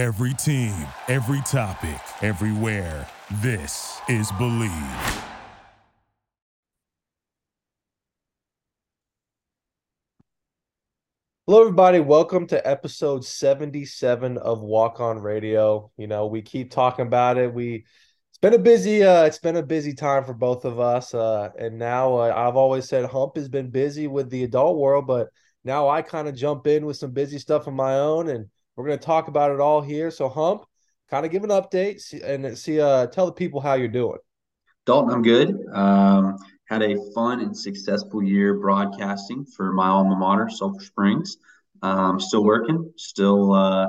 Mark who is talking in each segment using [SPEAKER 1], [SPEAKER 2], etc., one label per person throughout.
[SPEAKER 1] Every team, every topic, everywhere. This is Believe.
[SPEAKER 2] Hello, everybody. Welcome to episode 77 of Walk On Radio. You know, we keep talking about it. We it's been a busy uh it's been a busy time for both of us. Uh and now uh, I've always said Hump has been busy with the adult world, but now I kind of jump in with some busy stuff of my own and we're going to talk about it all here. So Hump, kind of give an update and see uh tell the people how you're doing.
[SPEAKER 3] Dalton, I'm good. Um had a fun and successful year broadcasting for my alma mater, Sulphur Springs. Um, still working, still uh,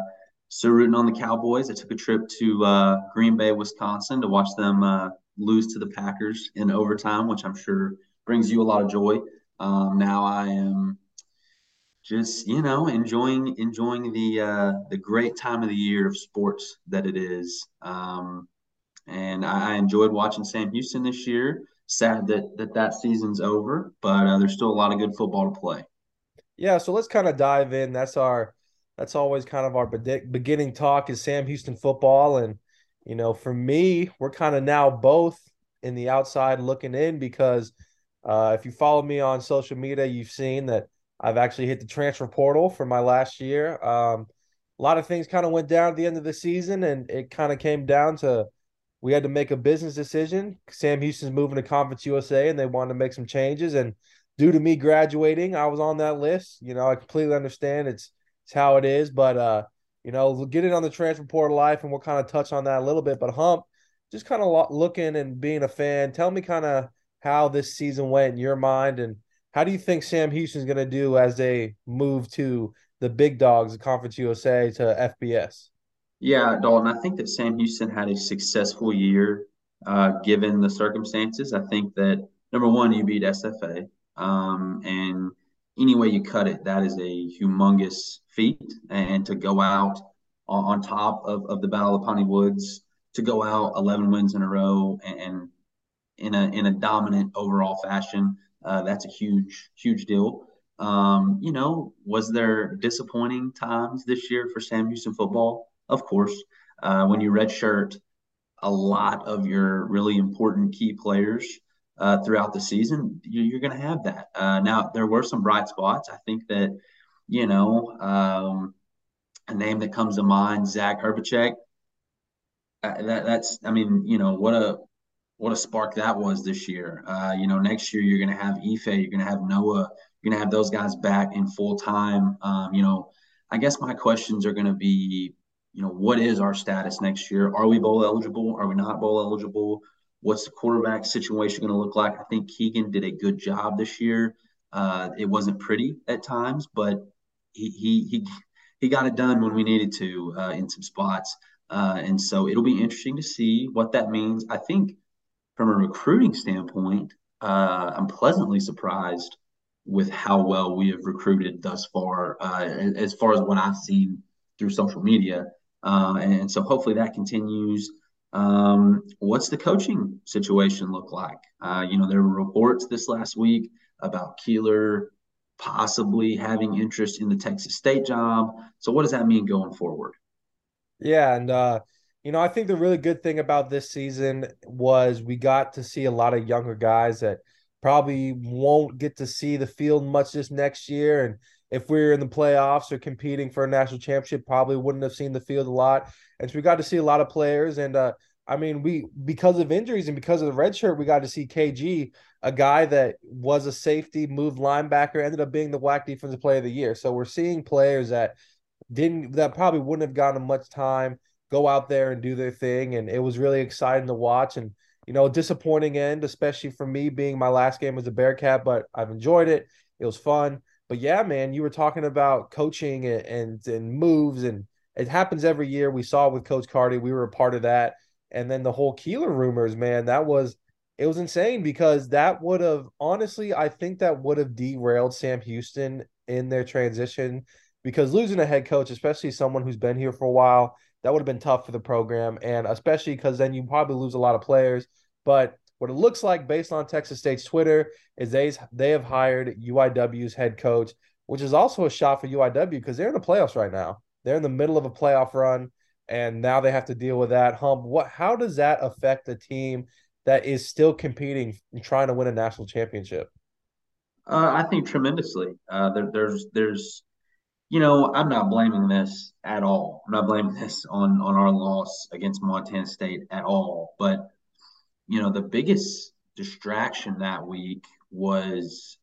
[SPEAKER 3] still rooting on the Cowboys. I took a trip to uh, Green Bay, Wisconsin, to watch them uh, lose to the Packers in overtime, which I'm sure brings you a lot of joy. Um, now I am just you know enjoying enjoying the uh, the great time of the year of sports that it is. Um, and I, I enjoyed watching Sam Houston this year sad that that, that season's over, but uh, there's still a lot of good football to play.
[SPEAKER 2] Yeah, so let's kind of dive in. That's our that's always kind of our beginning talk is Sam Houston football, and you know, for me, we're kind of now both in the outside looking in because uh, if you follow me on social media, you've seen that I've actually hit the transfer portal for my last year. Um, a lot of things kind of went down at the end of the season, and it kind of came down to we had to make a business decision. Sam Houston's moving to Conference USA, and they wanted to make some changes. And due to me graduating, I was on that list. You know, I completely understand it's it's how it is, but uh, you know, get it on the transfer portal life, and we'll kind of touch on that a little bit. But Hump, just kind of looking and being a fan, tell me kind of how this season went in your mind, and how do you think Sam Houston's going to do as they move to the big dogs, the Conference USA to FBS?
[SPEAKER 3] Yeah, Dalton, I think that Sam Houston had a successful year uh, given the circumstances. I think that number one, you beat SFA. Um, and any way you cut it, that is a humongous feat. And to go out on, on top of, of the Battle of Piney Woods, to go out 11 wins in a row and, and in a in a dominant overall fashion, uh, that's a huge huge deal. Um, you know, was there disappointing times this year for Sam Houston football? of course. Uh, when you redshirt a lot of your really important key players uh, throughout the season, you're, going to have that. Uh, now, there were some bright spots. I think that, you know, um, a name that comes to mind, Zach Herbacek. Uh, that, that's, I mean, you know, what a what a spark that was this year. Uh, you know, next year you're going to have Ife, you're going to have Noah, you're going to have those guys back in full time. Um, you know, I guess my questions are going to be you know, what is our status next year? Are we bowl eligible? Are we not bowl eligible? What's the quarterback situation going to look like? I think Keegan did a good job this year. Uh, it wasn't pretty at times, but he he he, he got it done when we needed to uh, in some spots. Uh, and so it'll be interesting to see what that means. I think from a recruiting standpoint, uh, I'm pleasantly surprised with how well we have recruited thus far, uh, as far as what I've seen through social media. Uh, and so hopefully that continues. Um, what's the coaching situation look like? Uh, you know, there were reports this last week about Keeler possibly having interest in the Texas State job. So what does that mean going forward?
[SPEAKER 2] Yeah, and uh, you know, I think the really good thing about this season was we got to see a lot of younger guys that probably won't get to see the field much this next year and if we are in the playoffs or competing for a national championship, probably wouldn't have seen the field a lot. And so we got to see a lot of players. And uh, I mean, we because of injuries and because of the red shirt, we got to see KG, a guy that was a safety, moved linebacker, ended up being the WAC defensive player of the year. So we're seeing players that didn't that probably wouldn't have gotten much time go out there and do their thing. And it was really exciting to watch. And you know, disappointing end, especially for me being my last game as a Bearcat, but I've enjoyed it. It was fun but yeah, man, you were talking about coaching and, and, and moves, and it happens every year. We saw with Coach Carty, we were a part of that, and then the whole Keeler rumors, man, that was it was insane because that would have honestly, I think that would have derailed Sam Houston in their transition because losing a head coach, especially someone who's been here for a while, that would have been tough for the program, and especially because then you probably lose a lot of players. But what it looks like based on Texas State's Twitter is they they have hired UIW's head coach, which is also a shot for UIW because they're in the playoffs right now. They're in the middle of a playoff run, and now they have to deal with that hump. What? How does that affect a team that is still competing and trying to win a national championship?
[SPEAKER 3] Uh, I think tremendously. Uh, there, there's there's you know, I'm not blaming this at all. I'm not blaming this on on our loss against Montana State at all. But you know, the biggest distraction that week was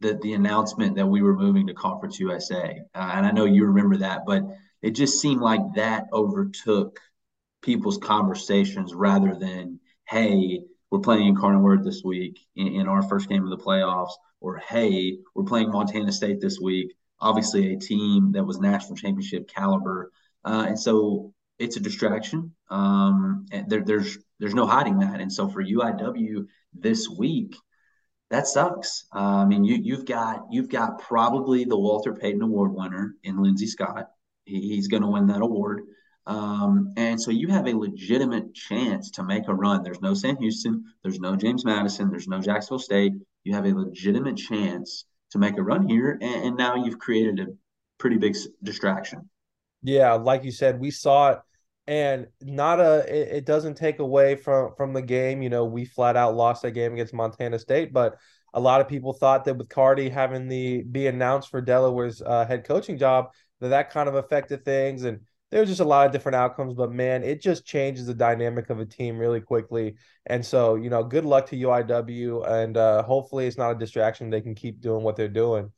[SPEAKER 3] the the announcement that we were moving to Conference USA, uh, and I know you remember that, but it just seemed like that overtook people's conversations rather than, hey, we're playing Incarnate Word this week in, in our first game of the playoffs, or hey, we're playing Montana State this week obviously a team that was national championship caliber, uh, and so it's a distraction. Um, there, there's there's no hiding that. And so for UIW this week, that sucks. Uh, I mean, you you've got you've got probably the Walter Payton Award winner in Lindsey Scott. He, he's going to win that award. Um, and so you have a legitimate chance to make a run. There's no Sam Houston, there's no James Madison, there's no Jacksonville State. You have a legitimate chance to make a run here, and, and now you've created a pretty big distraction.
[SPEAKER 2] Yeah, like you said, we saw it, and not a. It, it doesn't take away from from the game. You know, we flat out lost that game against Montana State, but a lot of people thought that with Carty having the be announced for Delaware's uh, head coaching job, that that kind of affected things, and there's just a lot of different outcomes, but man, it just changes the dynamic of a team really quickly. And so, you know, good luck to UIW, and uh, hopefully it's not a distraction. They can keep doing what they're doing.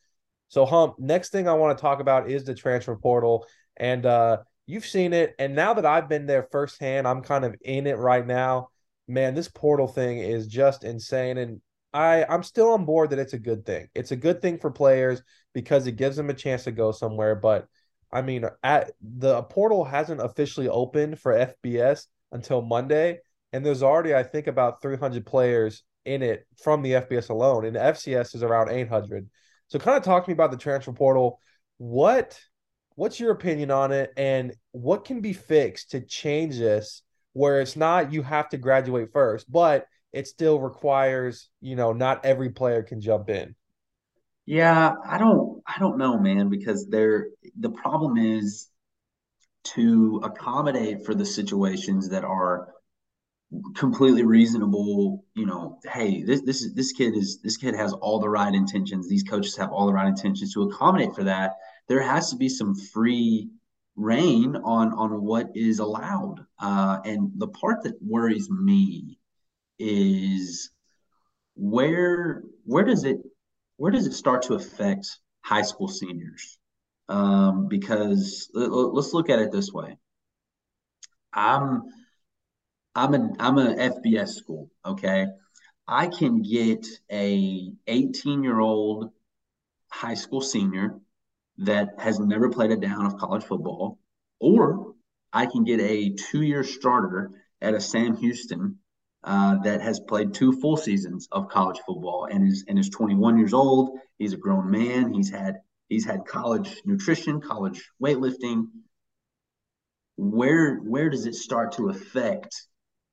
[SPEAKER 2] So, Hump, next thing I want to talk about is the transfer portal. And uh, you've seen it. And now that I've been there firsthand, I'm kind of in it right now. Man, this portal thing is just insane. And I, I'm still on board that it's a good thing. It's a good thing for players because it gives them a chance to go somewhere. But I mean, at the portal hasn't officially opened for FBS until Monday, and there's already I think about 300 players in it from the FBS alone, and FCS is around 800. So, kind of talk to me about the transfer portal. What what's your opinion on it, and what can be fixed to change this, where it's not you have to graduate first, but it still requires you know not every player can jump in.
[SPEAKER 3] Yeah, I don't I don't know, man, because there the problem is to accommodate for the situations that are completely reasonable, you know, hey, this this is this kid is this kid has all the right intentions. These coaches have all the right intentions to accommodate for that. There has to be some free reign on on what is allowed. Uh, and the part that worries me is where where does it where does it start to affect high school seniors? Um, because let, us look at it this way. I'm I'm an I'm an FBS school, okay? I can get a 18 year old high school senior that has never played a down of college football, or I can get a two year starter at a Sam Houston uh, that has played two full seasons of college football and is and is 21 years old. He's a grown man. He's had he's had college nutrition, college weightlifting. Where where does it start to affect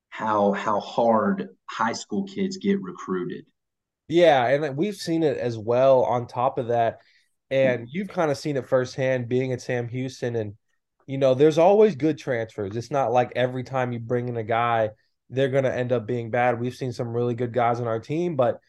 [SPEAKER 3] how how hard high school kids get recruited?
[SPEAKER 2] Yeah, and we've seen it as well. On top of that, and you've kind of seen it firsthand being at Sam Houston, and you know, there's always good transfers. It's not like every time you bring in a guy they're going to end up being bad. We've seen some really good guys on our team, but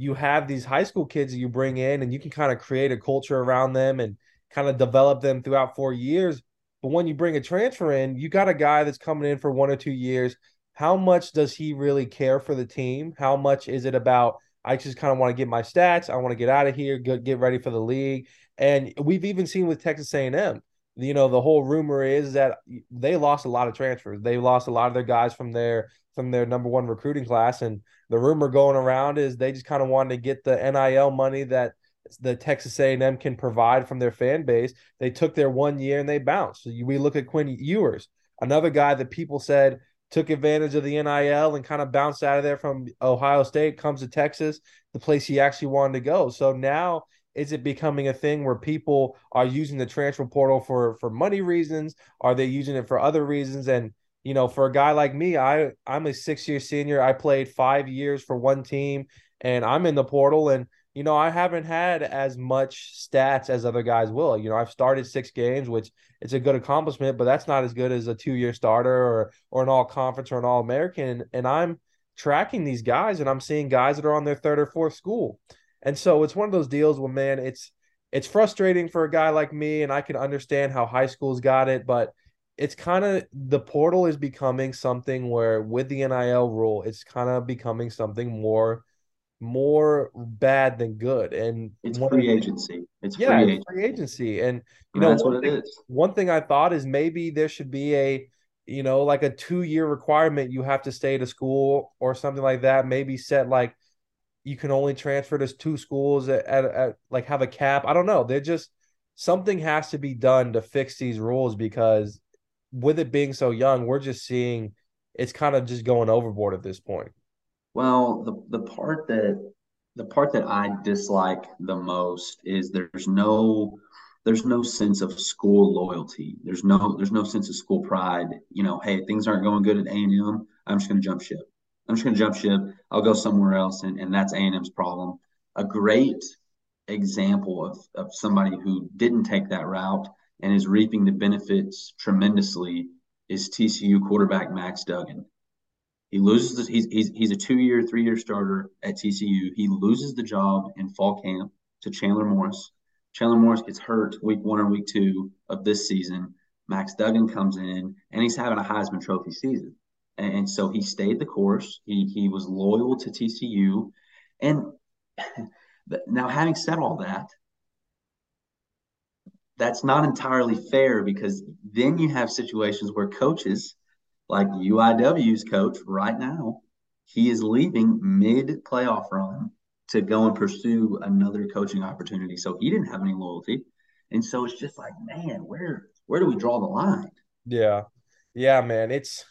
[SPEAKER 2] you have these high school kids that you bring in and you can kind of create a culture around them and kind of develop them throughout four years. But when you bring a transfer in, you got a guy that's coming in for one or two years. How much does he really care for the team? How much is it about, I just kind of want to get my stats. I want to get out of here, get, ready for the league. And we've even seen with Texas A&M, you know, the whole rumor is that they lost a lot of transfers. They lost a lot of their guys from their from their number one recruiting class. And the rumor going around is they just kind of wanted to get the NIL money that the Texas A&M can provide from their fan base. They took their one year and they bounced. So we look at Quinn Ewers, another guy that people said took advantage of the NIL and kind of bounced out of there from Ohio State, comes to Texas, the place he actually wanted to go. So now is it becoming a thing where people are using the transfer portal for for money reasons? Are they using it for other reasons? And you know, for a guy like me, I I'm a six year senior. I played five years for one team, and I'm in the portal. And you know, I haven't had as much stats as other guys will. You know, I've started six games, which it's a good accomplishment, but that's not as good as a two year starter or or an all conference or an all American. And I'm tracking these guys and I'm seeing guys that are on their third or fourth school. And so it's one of those deals where man, it's it's frustrating for a guy like me, and I can understand how high school's got it, but it's kind of the portal is becoming something where with the NIL rule, it's kind of becoming something more more bad than good. And
[SPEAKER 3] it's free agency. It's
[SPEAKER 2] yeah,
[SPEAKER 3] free,
[SPEAKER 2] it's
[SPEAKER 3] agency.
[SPEAKER 2] free agency. And you know
[SPEAKER 3] that's what
[SPEAKER 2] thing,
[SPEAKER 3] it is.
[SPEAKER 2] one thing I thought is maybe there should be a you know like a two year requirement you have to stay to school or something like that. Maybe set like you can only transfer to two schools at, at, at like have a cap. I don't know. They're just something has to be done to fix these rules because with it being so young, we're just seeing it's kind of just going overboard at this point.
[SPEAKER 3] Well, the the part that the part that I dislike the most is there's no there's no sense of school loyalty. There's no there's no sense of school pride. You know, hey, things aren't going good at A&M. I'm just going to jump ship. I'm just going to jump ship. I'll go somewhere else, and, and that's A&M's problem. A great example of, of somebody who didn't take that route and is reaping the benefits tremendously is TCU quarterback Max Duggan. He loses. The, he's he's he's a two-year, three-year starter at TCU. He loses the job in fall camp to Chandler Morris. Chandler Morris gets hurt week one or week two of this season. Max Duggan comes in and he's having a Heisman Trophy season, and, so he stayed the course. He he was loyal to TCU, and now having said all that, that's not entirely fair because then you have situations where coaches like UIW's coach right now, he is leaving mid playoff run to go and pursue another coaching opportunity. So he didn't have any loyalty. And so it's just like, man, where where do we draw the line?
[SPEAKER 2] Yeah. Yeah, man. It's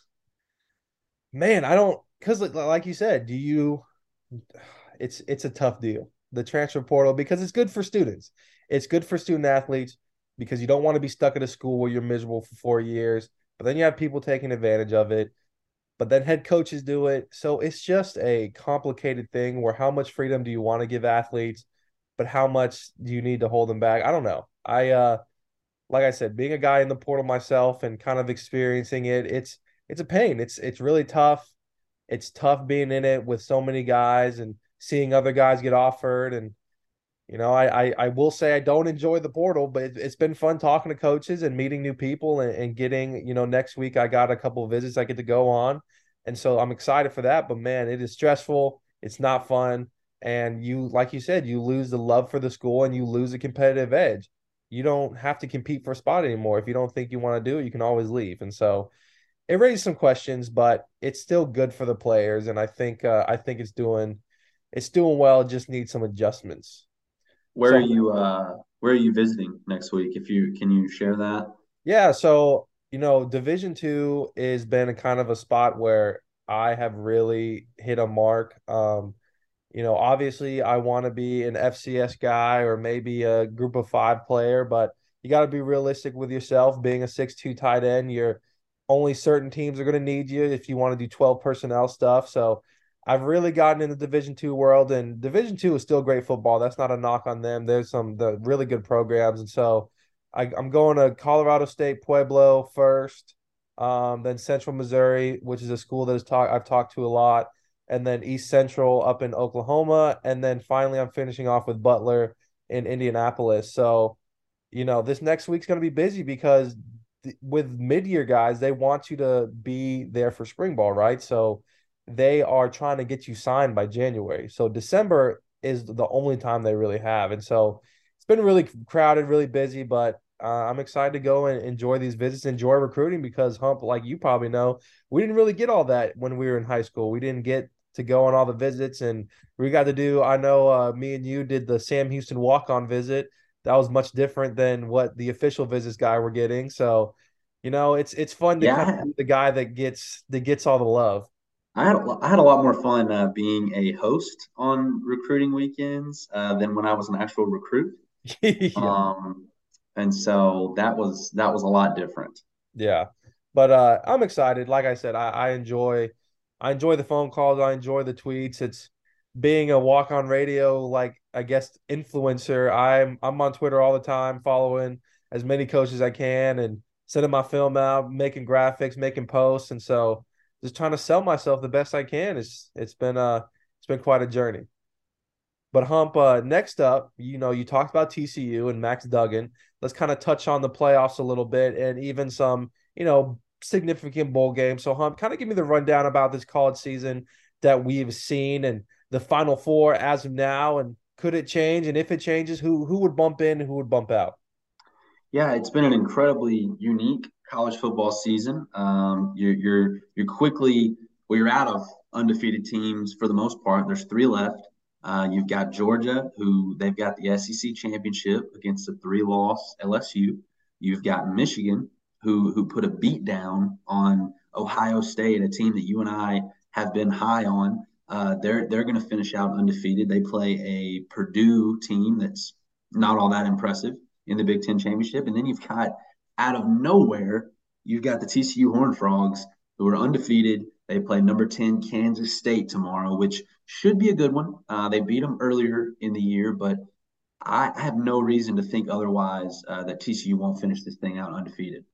[SPEAKER 2] man, I don't because like you said, do you it's it's a tough deal. The transfer portal because it's good for students. It's good for student athletes because you don't want to be stuck at a school where you're miserable for four years. But then you have people taking advantage of it. But then head coaches do it. So it's just a complicated thing where how much freedom do you want to give athletes, but how much do you need to hold them back? I don't know. I uh like I said, being a guy in the portal myself and kind of experiencing it, it's it's a pain. It's it's really tough. It's tough being in it with so many guys and seeing other guys get offered. And you know, I I, I will say I don't enjoy the portal, but it, has been fun talking to coaches and meeting new people and, and getting. You know, next week I got a couple of visits I get to go on, and so I'm excited for that. But man, it is stressful. It's not fun, and you like you said, you lose the love for the school and you lose a competitive edge you don't have to compete for a spot anymore. If you don't think you want to do it, you can always leave. And so it raised some questions, but it's still good for the players. And I think uh, I think it's doing it's doing well. It just needs some adjustments.
[SPEAKER 3] Where so, are you uh where are you visiting next week? If you can you share that?
[SPEAKER 2] Yeah, so you know, Division Two has been a kind of a spot where I have really hit a mark. Um, you know, obviously I want to be an FCS guy or maybe a group of five player, but you got to be realistic with yourself. Being a six-two tight end, you're only certain teams are going to need you if you want to do 12 personnel stuff. So I've really gotten in the Division two world, and Division two is still great football. That's not a knock on them. There's some the really good programs, and so I, I'm going to Colorado State Pueblo first, um, then Central Missouri, which is a school that is talk I've talked to a lot and then East Central up in Oklahoma, and then finally I'm finishing off with Butler in Indianapolis. So, you know, this next week's going to be busy because th- with mid-year guys, they want you to be there for spring ball, right? So they are trying to get you signed by January. So December is the only time they really have, and so it's been really crowded, really busy, but uh, I'm excited to go and enjoy these visits, enjoy recruiting because Hump, like you probably know, we didn't really get all that when we were in high school. We didn't get to go on all the visits, and we got to do. I know uh, me and you did the Sam Houston walk on visit. That was much different than what the official visits guy were getting. So, you know, it's it's fun to yeah. kind of be the guy that gets that gets all the love.
[SPEAKER 3] I had I had a lot more fun uh, being a host on recruiting weekends uh, than when I was an actual recruit. yeah. Um, and so that was that was a lot different.
[SPEAKER 2] Yeah, but uh, I'm excited. Like I said, I, I enjoy I enjoy the phone calls. I enjoy the tweets. It's being a walk on radio. Like I guess influencer. I'm I'm on Twitter all the time, following as many coaches as I can, and sending my film out, making graphics, making posts, and so just trying to sell myself the best I can. It's it's been uh it's been quite a journey. But Hump, uh, next up, you know, you talked about TCU and Max Duggan. Let's kind of touch on the playoffs a little bit and even some, you know, significant bowl games. So Hump, kind of give me the rundown about this college season that we've seen and the Final Four as of now, and could it change? And if it changes, who who would bump in and who would bump out?
[SPEAKER 3] Yeah, it's been an incredibly unique college football season. Um, you're you're you're quickly well, you're out of undefeated teams for the most part. There's three left. Uh, you've got Georgia, who they've got the SEC championship against a three-loss LSU. You've got Michigan, who who put a beat down on Ohio State, a team that you and I have been high on. Uh, they're they're going to finish out undefeated. They play a Purdue team that's not all that impressive in the Big Ten championship, and then you've got out of nowhere, you've got the TCU Horned Frogs who are undefeated. They play number 10 Kansas State tomorrow, which should be a good one. Uh, they beat them earlier in the year, but I, I have no reason to think otherwise uh, that TCU won't finish this thing out undefeated.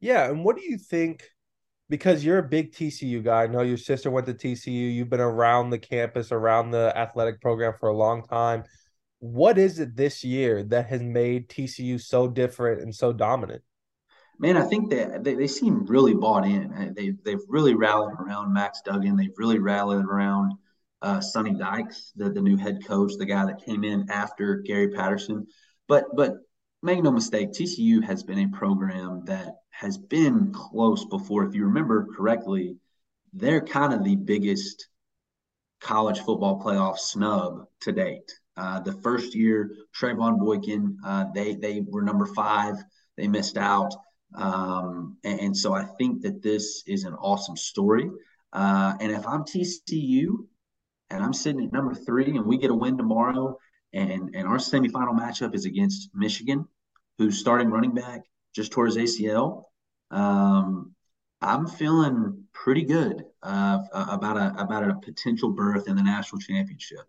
[SPEAKER 2] Yeah. And what do you think? Because you're a big TCU guy. I know your sister went to TCU. You've been around the campus, around the athletic program for a long time. What is it this year that has made TCU so different and so dominant?
[SPEAKER 3] man, I think that they, they seem really bought in. They they've really rallied around Max Duggan. They've really rallied around uh, Sonny Dykes, the the new head coach, the guy that came in after Gary Patterson. But but make no mistake, TCU has been a program that has been close before. If you remember correctly, they're kind of the biggest college football playoff snub to date. Uh, the first year, Trevone Boykin, uh, they they were number five. They missed out. Um, and, and, so I think that this is an awesome story. Uh, and if I'm TCU and I'm sitting at number three and we get a win tomorrow, and, and our semifinal matchup is against Michigan, who's starting running back just towards ACL, um, I'm feeling pretty good uh, about a about a potential berth in the national championship.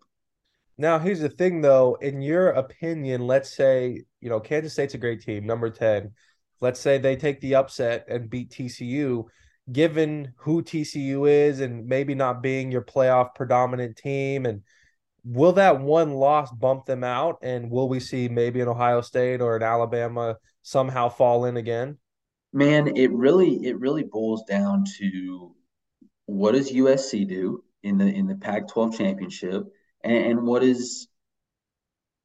[SPEAKER 2] Now, here's the thing, though. In your opinion, let's say you know Kansas State's a great team, number ten let's say they take the upset and beat TCU, given who TCU is and maybe not being your playoff predominant team and will that one loss bump them out and will we see maybe an Ohio State or an Alabama somehow fall in again?
[SPEAKER 3] Man, it really it really boils down to what does USC do in the in the Pac-12 championship and, and what is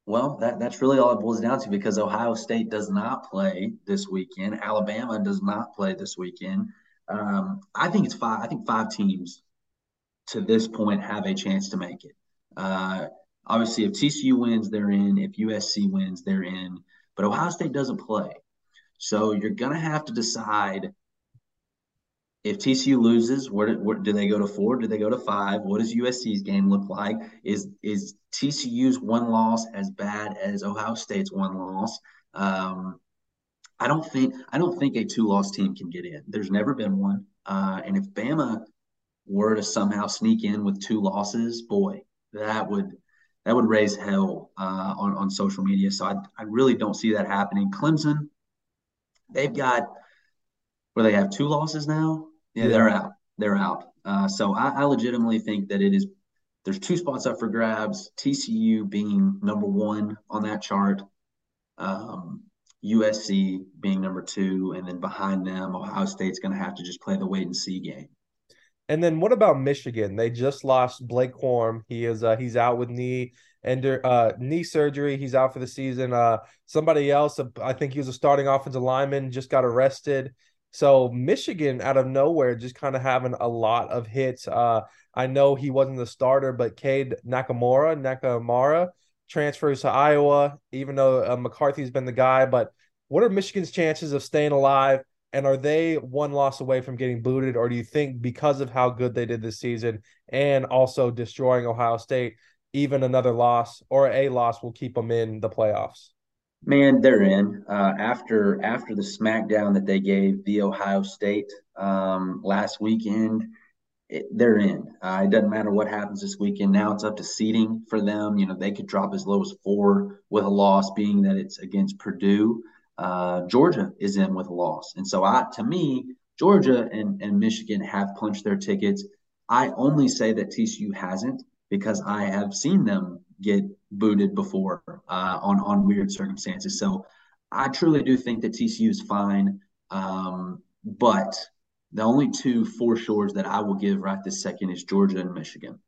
[SPEAKER 3] well, that, that's really all it boils down to because Ohio State does not play this weekend. Alabama does not play this weekend. Um, I think it's five. I think five teams to this point have a chance to make it. Uh, obviously, if TCU wins, they're in. If USC wins, they're in. But Ohio State doesn't play, so you're gonna have to decide if TCU loses, where, where, do they go to four? Do they go to five? What does USC's game look like? Is is TCU's one loss as bad as Ohio State's one loss? Um, I don't think I don't think a two loss team can get in. There's never been one. Uh, and if Bama were to somehow sneak in with two losses, boy, that would that would raise hell uh, on on social media. So I I really don't see that happening. Clemson, they've got where they have two losses now. Yeah, they're out. They're out. Uh, so I, I, legitimately think that it is. There's two spots up for grabs. TCU being number one on that chart, um, USC being number two, and then behind them, Ohio State's going to have to just play the wait and see game.
[SPEAKER 2] And then what about Michigan? They just lost Blake Corum. He is uh, he's out with knee and uh, knee surgery. He's out for the season. Uh, somebody else, I think he was a starting offensive lineman, just got arrested. So Michigan out of nowhere just kind of having a lot of hits. Uh, I know he wasn't the starter, but Cade Nakamura, Nakamara transfers to Iowa, even though uh, McCarthy's been the guy. But what are Michigan's chances of staying alive? And are they one loss away from getting booted? Or do you think because of how good they did this season and also destroying Ohio State, even another loss or a loss will keep them in the playoffs?
[SPEAKER 3] Man, they're in. Uh, after after the smackdown that they gave the Ohio State um, last weekend, it, they're in. Uh, it doesn't matter what happens this weekend. Now it's up to seeding for them. You know, they could drop as low as four with a loss, being that it's against Purdue. Uh, Georgia is in with a loss, and so I, to me, Georgia and, and Michigan have punched their tickets. I only say that TCU hasn't because I have seen them get booted before uh, on on weird circumstances. So I truly do think that TCU is fine, um, but the only two foreshores that I will give right this second is Georgia and Michigan.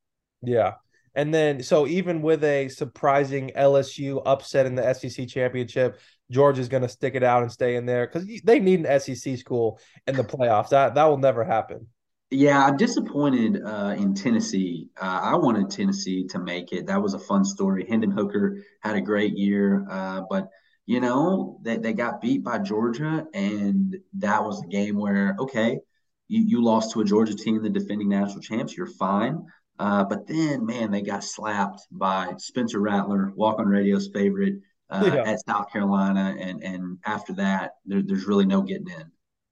[SPEAKER 2] Yeah. And then, so even with a surprising LSU upset in the SEC championship, Georgia's going to stick it out and stay in there because they need an SEC school in the playoffs. That that will never happen.
[SPEAKER 3] Yeah, I'm disappointed uh, in Tennessee. Uh, I wanted Tennessee to make it. That was a fun story. Hendon Hooker had a great year, uh, but you know they, they got beat by Georgia, and that was a game where okay, you, you lost to a Georgia team, the defending national champs. You're fine. Uh, but then, man, they got slapped by Spencer Rattler, Walk on Radio's favorite uh, yeah. at South Carolina, and and after that, there, there's really no getting in.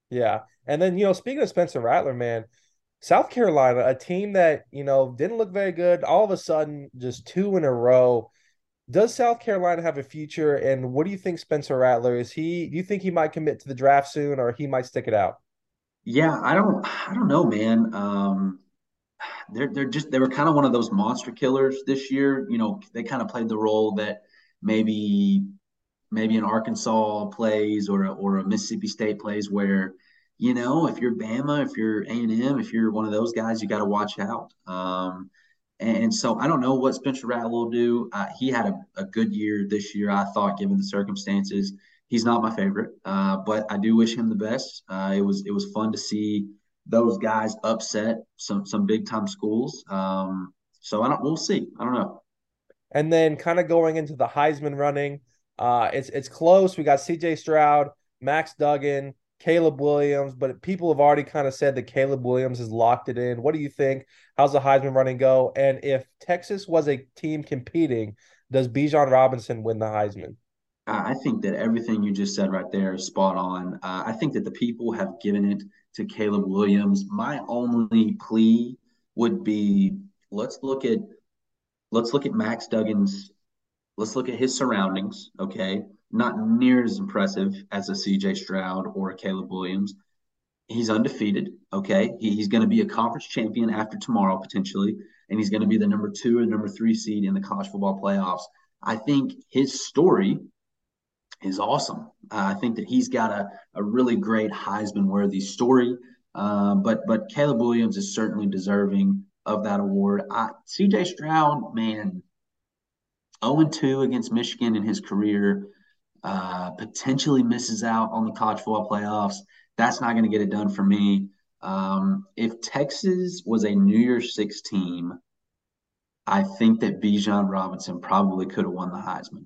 [SPEAKER 2] Yeah, and then you know, speaking of Spencer Rattler, man, South Carolina, a team that you know didn't look very good, all of a sudden, just two in a row. Does South Carolina have a future? And what do you think, Spencer Rattler? Is he? Do you think he might commit to the draft soon, or he might stick it out?
[SPEAKER 3] Yeah, I don't I don't know, man. Um they're they're just they were kind of one of those monster killers this year. You know, they kind of played the role that maybe maybe an Arkansas plays or a, or a Mississippi State plays where you know if you're Bama, if you're A and M, if you're one of those guys, you got to watch out. Um, and so I don't know what Spencer Rattler will do. Uh, he had a, a good year this year, I thought, given the circumstances he's not my favorite, uh, but I do wish him the best. Uh, it was it was fun to see those guys upset some some big time schools. Um, so I don't. We'll see. I don't know.
[SPEAKER 2] And then kind of going into the Heisman running, uh, it's it's close. We got C.J. Stroud, Max Duggan, Caleb Williams, but people have already kind of said that Caleb Williams has locked it in. What do you think? How's the Heisman running go? And if Texas was a team competing, does Bijan Robinson win the Heisman?
[SPEAKER 3] I think that everything you just said right there is spot on. Uh, I think that the people have given it to Caleb Williams. My only plea would be let's look at let's look at Max Duggan's let's look at his surroundings. Okay, not near as impressive as a C.J. Stroud or a Caleb Williams. He's undefeated. Okay, he, he's going to be a conference champion after tomorrow potentially, and he's going to be the number two and number three seed in the college football playoffs. I think his story is awesome. Uh, I think that he's got a, a really great Heisman worthy story. Uh, but but Caleb Williams is certainly deserving of that award. I, CJ Stroud, man, 0 2 against Michigan in his career, uh, potentially misses out on the college football playoffs. That's not going to get it done for me. Um, if Texas was a New Year's Six team, I think that Bijan Robinson probably could have won the Heisman.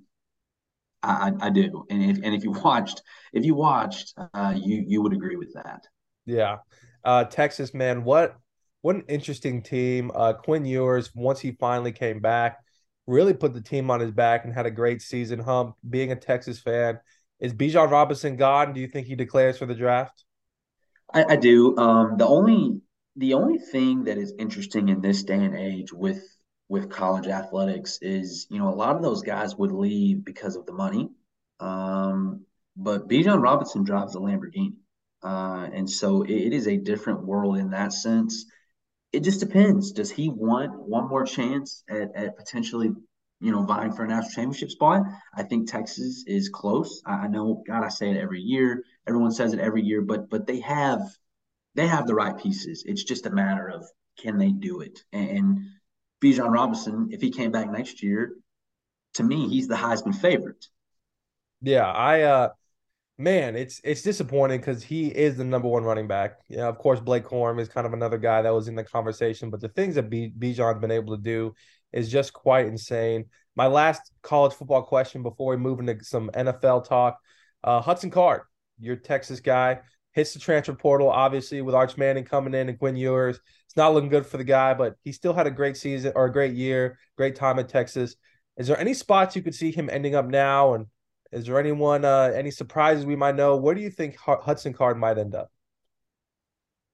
[SPEAKER 3] I, I do, and if and if you watched, if you watched, uh, you you would agree with that.
[SPEAKER 2] Yeah, uh, Texas man, what what an interesting team. Uh, Quinn Ewers, once he finally came back, really put the team on his back and had a great season. Hump, being a Texas fan, is Bijan Robinson gone? Do you think he declares for the draft?
[SPEAKER 3] I, I do. Um, the only the only thing that is interesting in this day and age with with college athletics is, you know, a lot of those guys would leave because of the money. Um, but Bijan Robinson drives a Lamborghini. Uh, and so it, it is a different world in that sense. It just depends. Does he want one more chance at, at potentially, you know, vying for a national championship spot? I think Texas is close. I, I know, God, I say it every year. Everyone says it every year, but but they have they have the right pieces. It's just a matter of can they do it? And, and Bijan Robinson, if he came back next year, to me, he's the Heisman favorite.
[SPEAKER 2] Yeah, I uh man, it's it's disappointing because he is the number one running back. Yeah, of course, Blake Corum is kind of another guy that was in the conversation, but the things that B- Bijan's been able to do is just quite insane. My last college football question before we move into some NFL talk: uh, Hudson Card, your Texas guy, hits the transfer portal, obviously with Arch Manning coming in and Quinn Ewers. It's not looking good for the guy, but he still had a great season or a great year, great time at Texas. Is there any spots you could see him ending up now? And is there anyone, uh, any surprises we might know? Where do you think Hudson Card might end up?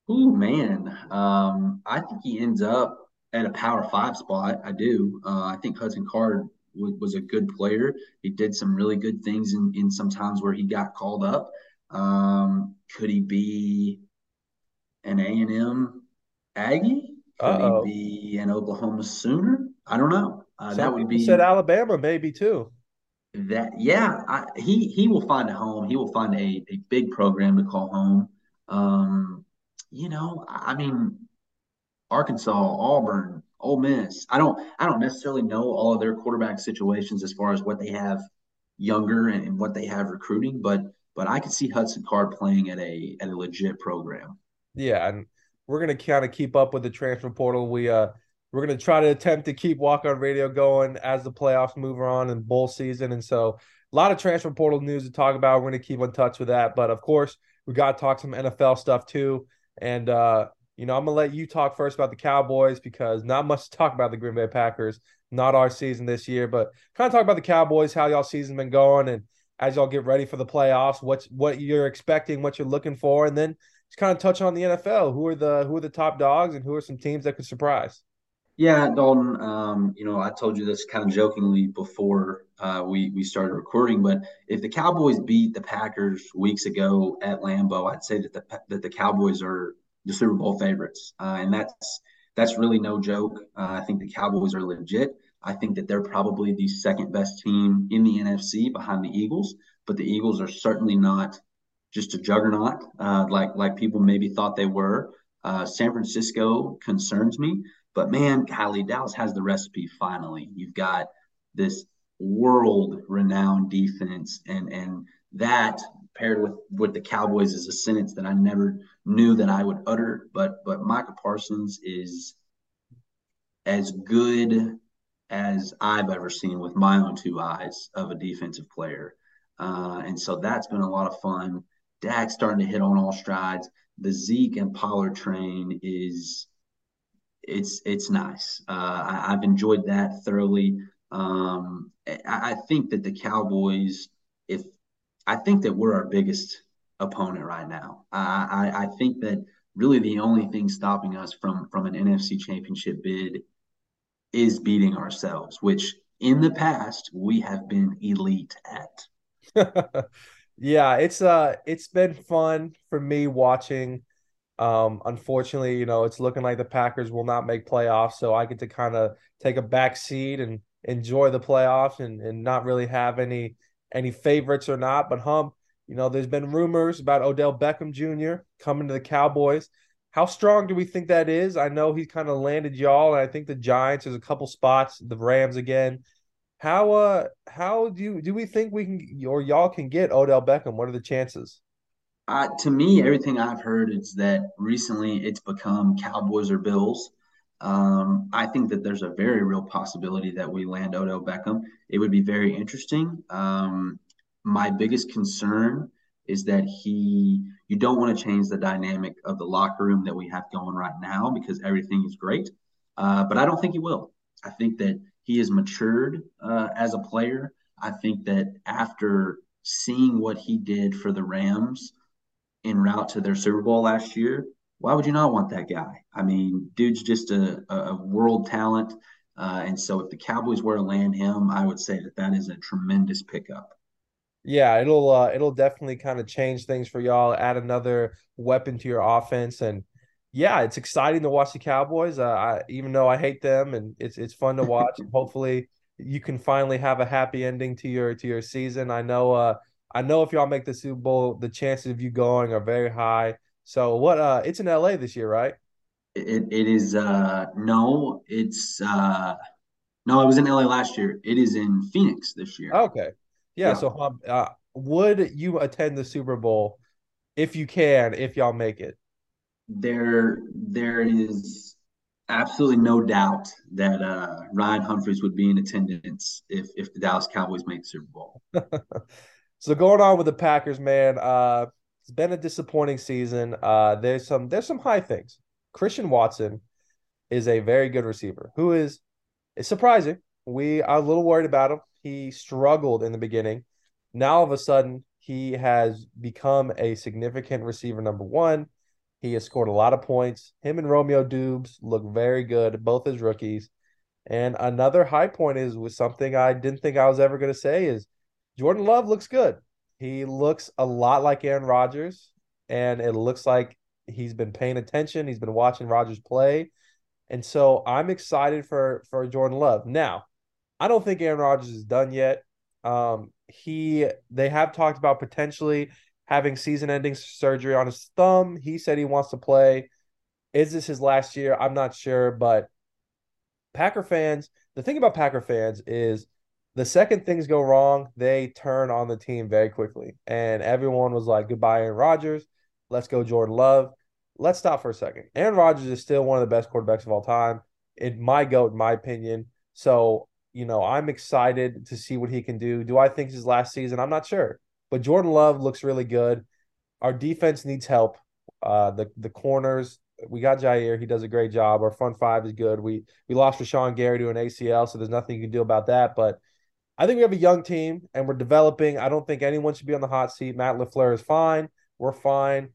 [SPEAKER 3] Oh man, um, I think he ends up at a Power Five spot. I do. Uh, I think Hudson Card w- was a good player. He did some really good things in in some times where he got called up. Um, could he be an A and M Aggie? Could
[SPEAKER 2] Uh-oh.
[SPEAKER 3] he be an Oklahoma Sooner? I don't know. Uh, that would be
[SPEAKER 2] said Alabama maybe too.
[SPEAKER 3] That. Yeah, I, he he will find a home. He will find a, a big program to call home. Um, you know, I mean, Arkansas, Auburn, Ole Miss. I don't I don't necessarily know all of their quarterback situations as far as what they have younger and, and what they have recruiting, but but I could see Hudson Card playing at a at a legit program.
[SPEAKER 2] Yeah, and we're gonna kind of keep up with the transfer portal. We uh we're gonna try to attempt to keep Walk On Radio going as the playoffs move on and bowl season. And so a lot of transfer portal news to talk about. We're gonna keep in touch with that. But of course, we gotta talk some NFL stuff too. And uh, you know, I'm gonna let you talk first about the Cowboys because not much to talk about the Green Bay Packers. Not our season this year, but kind of talk about the Cowboys, how y'all season been going, and as y'all get ready for the playoffs, what's what you're expecting, what you're looking for, and then just kind of touch on the NFL. Who are the who are the top dogs and who are some teams that could surprise?
[SPEAKER 3] Yeah, Dalton. Um, you know, I told you this kind of jokingly before uh, we we started recording, but if the Cowboys beat the Packers weeks ago at Lambeau, I'd say that the that the Cowboys are the Super Bowl favorites, uh, and that's that's really no joke. Uh, I think the Cowboys are legit. I think that they're probably the second best team in the NFC behind the Eagles, but the Eagles are certainly not just a juggernaut uh, like like people maybe thought they were. Uh, San Francisco concerns me. But man, Kylie, Dallas has the recipe finally. You've got this world renowned defense and and that paired with with the Cowboys is a sentence that I never knew that I would utter. But but Micah Parsons is as good as I've ever seen with my own two eyes of a defensive player. Uh, and so that's been a lot of fun. Dak starting to hit on all strides. The Zeke and Pollard train is it's it's nice. Uh, I, have enjoyed that thoroughly. Um, I, I, think that the Cowboys, if I think that we're our biggest opponent right now. I, I, I think that really the only thing stopping us from from an NFC Championship bid is beating ourselves, which in the past we have been elite
[SPEAKER 2] at. yeah, it's uh it's been fun for me watching um, unfortunately, you know, it's looking like the Packers will not make playoffs, so I get to kind of take a back seat and enjoy the playoffs and, and not really have any any favorites or not. But hum, you know, there's been rumors about Odell Beckham Jr. coming to the Cowboys. How strong do we think that is? I know he's kind of landed y'all, and I think the Giants is a couple spots, the Rams again. How uh how do you, do we think we can or y'all can get Odell Beckham? What are the chances?
[SPEAKER 3] Uh, to me, everything I've heard is that recently it's become Cowboys or Bills. Um, I think that there's a very real possibility that we land Odell Beckham. It would be very interesting. Um, my biggest concern is that he, you don't want to change the dynamic of the locker room that we have going right now because everything is great. Uh, but I don't think he will. I think that he has matured uh, as a player. I think that after seeing what he did for the Rams en route to their Super Bowl last year, why would you not want that guy? I mean, dude's just a, a world talent. Uh, and so if the Cowboys were to land him, I would say that that is a tremendous pickup.
[SPEAKER 2] Yeah, it'll uh, it'll definitely kind of change things for y'all. Add another weapon to your offense, and yeah, it's exciting to watch the Cowboys. Uh, I, even though I hate them, and it's it's fun to watch. hopefully, you can finally have a happy ending to your to your season. I know uh, I know if y'all make the Super Bowl, the chances of you going are very high. So what uh it's in LA this year, right?
[SPEAKER 3] It it is uh no, it's uh no, it was in LA last year. It is in Phoenix this year.
[SPEAKER 2] Okay. Yeah, yeah. so um, uh, would you attend the Super Bowl if you can, if y'all make it?
[SPEAKER 3] There there is absolutely no doubt that uh, Ryan Humphries would be in attendance if if the Dallas Cowboys make the Super Bowl.
[SPEAKER 2] So going on with the Packers, man, uh, it's been a disappointing season. Uh, there's some there's some high things. Christian Watson is a very good receiver who is it's surprising. We are a little worried about him. He struggled in the beginning. Now all of a sudden he has become a significant receiver number one. He has scored a lot of points. Him and Romeo Doubs look very good, both as rookies. And another high point is with something I didn't think I was ever going to say is Jordan Love looks good. He looks a lot like Aaron Rodgers, and it looks like he's been paying attention. He's been watching Rodgers play. And so I'm excited for for Jordan Love. Now, I don't think Aaron Rodgers is done yet. Um, he they have talked about potentially having season-ending surgery on his thumb. He said he wants to play. Is this his last year? I'm not sure, but Packer fans, the thing about Packer fans is the second things go wrong, they turn on the team very quickly. And everyone was like, goodbye, Aaron Rodgers. Let's go, Jordan Love. Let's stop for a second. Aaron Rodgers is still one of the best quarterbacks of all time. In my goat, in my opinion. So, you know, I'm excited to see what he can do. Do I think his last season? I'm not sure. But Jordan Love looks really good. Our defense needs help. Uh, the the corners, we got Jair. He does a great job. Our front five is good. We we lost Rashan Gary to an ACL, so there's nothing you can do about that. But I think we have a young team and we're developing. I don't think anyone should be on the hot seat. Matt LaFleur is fine. We're fine.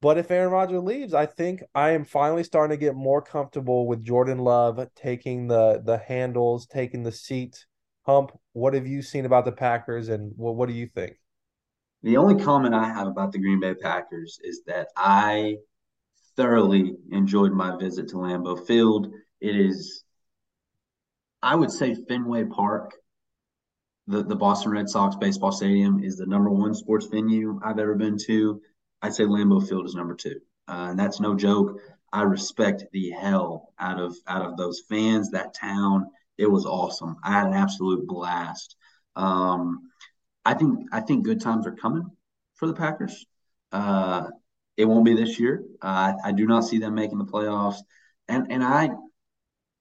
[SPEAKER 2] But if Aaron Rodgers leaves, I think I am finally starting to get more comfortable with Jordan Love taking the the handles, taking the seat. Hump, what have you seen about the Packers and what, what do you think?
[SPEAKER 3] The only comment I have about the Green Bay Packers is that I thoroughly enjoyed my visit to Lambeau Field. It is, I would say, Fenway Park, the, the Boston Red Sox baseball stadium, is the number one sports venue I've ever been to. I'd say Lambeau Field is number two, uh, and that's no joke. I respect the hell out of out of those fans, that town. It was awesome. I had an absolute blast. Um, I think I think good times are coming for the Packers. Uh, it won't be this year. Uh, I, I, do not see them making the playoffs, and and I,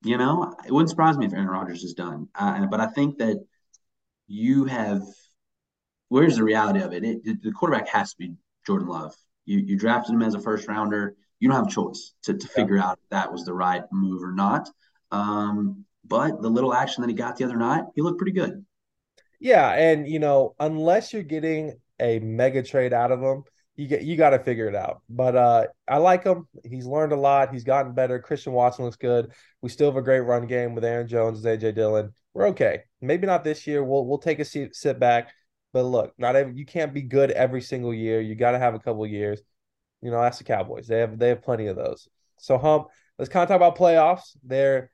[SPEAKER 3] you know, it wouldn't surprise me if Aaron Rodgers is done. Uh, but I think that you have. Where's the reality of it? it? The quarterback has to be Jordan Love. You you drafted him as a first rounder. You don't have a choice to, to figure out if that was the right move or not. Um, but the little action that he got the other night, he looked pretty good.
[SPEAKER 2] Yeah, and you know, unless you're getting a mega trade out of him, you get you got to figure it out. But uh, I like him. He's learned a lot. He's gotten better. Christian Watson looks good. We still have a great run game with Aaron Jones, AJ Dillon. We're okay. Maybe not this year. We'll we'll take a seat, sit back. But look, not every, you can't be good every single year. You got to have a couple years. You know, that's the Cowboys. They have they have plenty of those. So hump. Let's kind of talk about playoffs. They're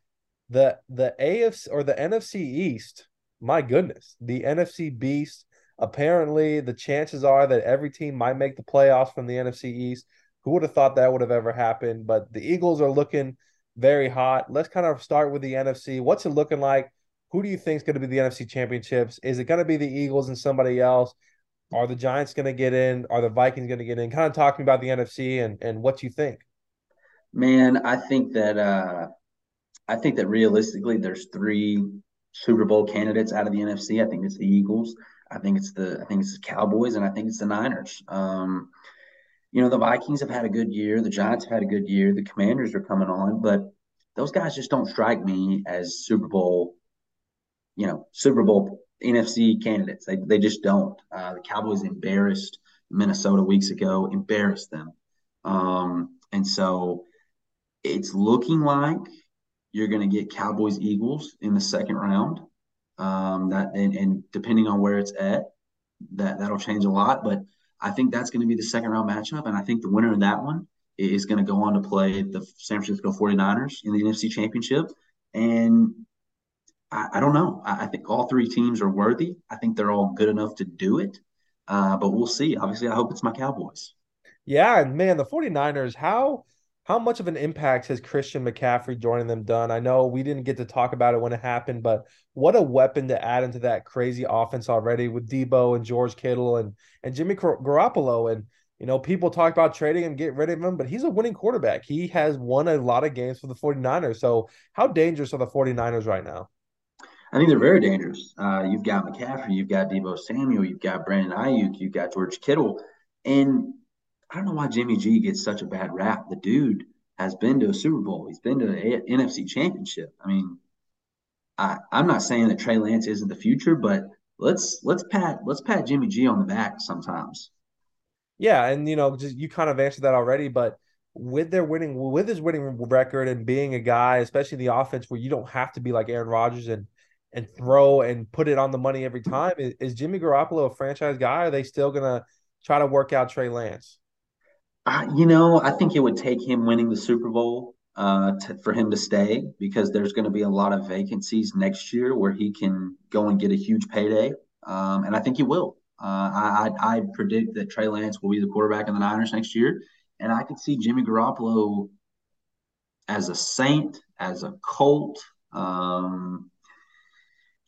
[SPEAKER 2] the the AFC or the NFC East. My goodness, the NFC beast Apparently, the chances are that every team might make the playoffs from the NFC East. Who would have thought that would have ever happened? But the Eagles are looking very hot. Let's kind of start with the NFC. What's it looking like? Who do you think is going to be the NFC championships? Is it going to be the Eagles and somebody else? Are the Giants going to get in? Are the Vikings going to get in? Kind of talking about the NFC and and what you think.
[SPEAKER 3] Man, I think that uh I think that realistically there's three Super Bowl candidates out of the NFC. I think it's the Eagles. I think it's the I think it's the Cowboys and I think it's the Niners. Um, you know, the Vikings have had a good year, the Giants have had a good year, the Commanders are coming on, but those guys just don't strike me as Super Bowl, you know, Super Bowl NFC candidates. They they just don't. Uh, the Cowboys embarrassed Minnesota weeks ago, embarrassed them, um, and so it's looking like you're going to get Cowboys Eagles in the second round. Um, that and, and depending on where it's at, that that'll change a lot. But I think that's going to be the second round matchup, and I think the winner of that one is going to go on to play the San Francisco 49ers in the NFC Championship. And I, I don't know. I, I, think all three teams are worthy. I think they're all good enough to do it. Uh, but we'll see. Obviously, I hope it's my Cowboys.
[SPEAKER 2] Yeah, and man, the 49ers, how how much of an impact has Christian McCaffrey joining them done? I know we didn't get to talk about it when it happened, but what a weapon to add into that crazy offense already with Deebo and George Kittle and and Jimmy Garoppolo. And you know, people talk about trading and get rid of him, but he's a winning quarterback. He has won a lot of games for the 49ers. So how dangerous are the 49ers right now?
[SPEAKER 3] I think they're very dangerous. Uh, you've got McCaffrey, you've got Deebo Samuel, you've got Brandon Aiyuk, you've got George Kittle, and I don't know why Jimmy G gets such a bad rap. The dude has been to a Super Bowl. He's been to the NFC Championship. I mean, I, I'm not saying that Trey Lance isn't the future, but let's let's pat let's pat Jimmy G on the back sometimes.
[SPEAKER 2] Yeah, and you know, just you kind of answered that already, but with their winning with his winning record and being a guy, especially the offense where you don't have to be like Aaron Rodgers and and throw and put it on the money every time, is, is Jimmy Garoppolo a franchise guy? are they still gonna try to work out Trey Lance?
[SPEAKER 3] Uh, you know, I think it would take him winning the Super Bowl uh, to, for him to stay because there's going to be a lot of vacancies next year where he can go and get a huge payday, um, and I think he will. Uh, I, I, I predict that Trey Lance will be the quarterback in the Niners next year, and I could see Jimmy Garoppolo as a Saint, as a Colt, um,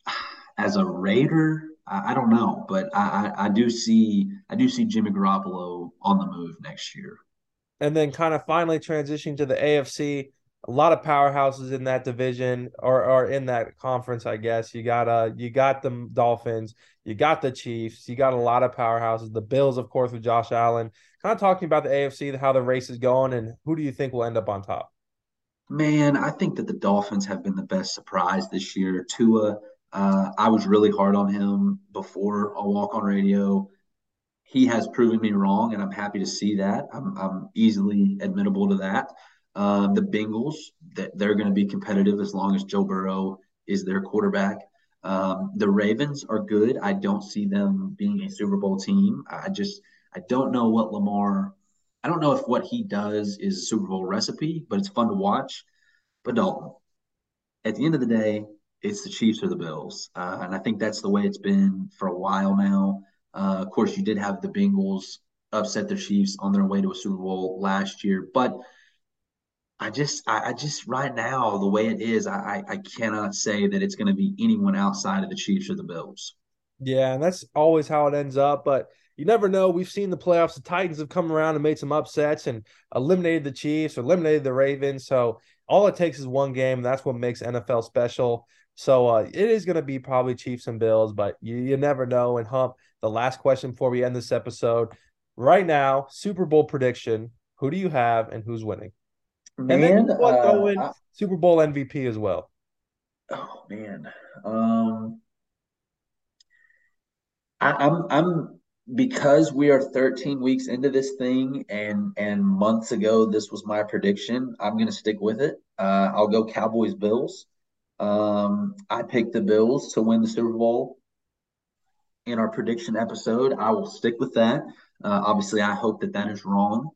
[SPEAKER 3] as a Raider. I, I don't know, but I, I, I do see I do see Jimmy Garoppolo on the move next year.
[SPEAKER 2] And then kind of finally transitioning to the AFC, a lot of powerhouses in that division or, or in that conference, I guess. You got uh you got the Dolphins, you got the Chiefs, you got a lot of powerhouses. The Bills, of course, with Josh Allen. Kind of talking about the AFC, how the race is going, and who do you think will end up on top?
[SPEAKER 3] Man, I think that the Dolphins have been the best surprise this year. Tua uh, I was really hard on him before a walk on radio. He has proven me wrong, and I'm happy to see that. I'm, I'm easily admittable to that. Uh, the Bengals, that they're going to be competitive as long as Joe Burrow is their quarterback. Um, the Ravens are good. I don't see them being a Super Bowl team. I just I don't know what Lamar. I don't know if what he does is a Super Bowl recipe, but it's fun to watch. But Dalton, at the end of the day, it's the Chiefs or the Bills, uh, and I think that's the way it's been for a while now. Uh, of course, you did have the Bengals upset the Chiefs on their way to a Super Bowl last year, but I just, I, I just right now the way it is, I, I cannot say that it's going to be anyone outside of the Chiefs or the Bills.
[SPEAKER 2] Yeah, and that's always how it ends up, but you never know. We've seen the playoffs. The Titans have come around and made some upsets and eliminated the Chiefs or eliminated the Ravens. So all it takes is one game. that's what makes NFL special. So uh, it is going to be probably Chiefs and Bills, but you, you never know. And Hump, the last question before we end this episode. Right now, Super Bowl prediction. Who do you have and who's winning? Man, and then uh, going I, Super Bowl MVP as well.
[SPEAKER 3] Oh man. Um I, I'm I'm because we are 13 weeks into this thing and and months ago this was my prediction, I'm gonna stick with it. Uh, I'll go Cowboys Bills. Um, I picked the Bills to win the Super Bowl in our prediction episode. I will stick with that. Uh, obviously, I hope that that is wrong.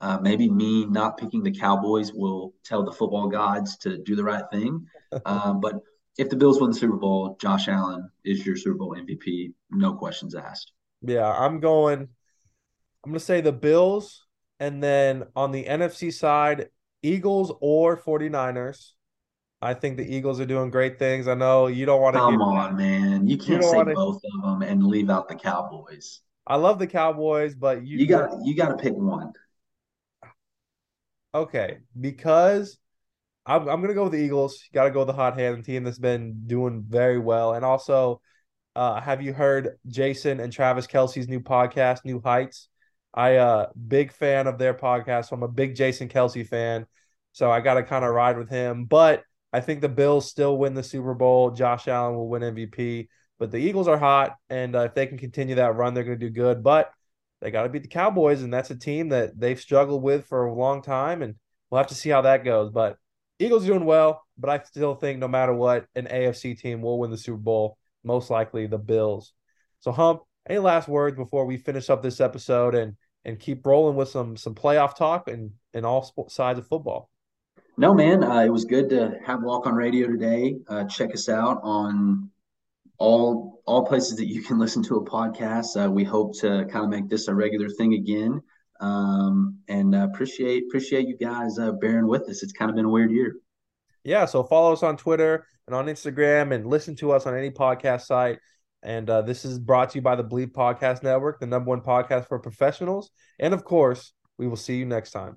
[SPEAKER 3] Uh, maybe me not picking the Cowboys will tell the football gods to do the right thing. Uh, but if the Bills win the Super Bowl, Josh Allen is your Super Bowl MVP. No questions asked.
[SPEAKER 2] Yeah, I'm going. I'm going to say the Bills. And then on the NFC side, Eagles or 49ers. I think the Eagles are doing great things. I know you don't want to.
[SPEAKER 3] Come on, man! You can't you say wanna... both of them and leave out the Cowboys.
[SPEAKER 2] I love the Cowboys, but you
[SPEAKER 3] you got you got to pick one.
[SPEAKER 2] Okay, because I'm I'm gonna go with the Eagles. You got to go with the hot hand team that's been doing very well, and also, uh, have you heard Jason and Travis Kelce's new podcast, New Heights? I uh big fan of their podcast. So I'm a big Jason Kelsey fan, so I got to kind of ride with him, but I think the Bills still win the Super Bowl. Josh Allen will win MVP, but the Eagles are hot, and uh, if they can continue that run, they're going to do good. But they got to beat the Cowboys, and that's a team that they've struggled with for a long time, and we'll have to see how that goes. But Eagles doing well, but I still think no matter what, an AFC team will win the Super Bowl. Most likely the Bills. So, Hump, any last words before we finish up this episode and and keep rolling with some some playoff talk and and all sides of football?
[SPEAKER 3] No, man, uh, it was good to have Walk on Radio today. Uh, check us out on all all places that you can listen to a podcast. Uh, we hope to kind of make this a regular thing again, um, and uh, appreciate appreciate you guys uh, bearing with us. It's kind of been a weird year.
[SPEAKER 2] Yeah, so follow us on Twitter and on Instagram, and listen to us on any podcast site. And uh, this is brought to you by the Bleav Podcast Network, the number one podcast for professionals. And of course, we will see you next time.